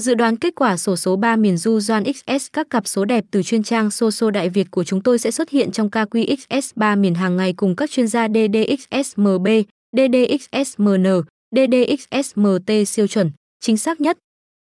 Dự đoán kết quả sổ số 3 miền du Doan XS các cặp số đẹp từ chuyên trang Soso Đại Việt của chúng tôi sẽ xuất hiện trong KQXS3 miền hàng ngày cùng các chuyên gia DDXSMB, DDXSMN, DDXSMT siêu chuẩn, chính xác nhất,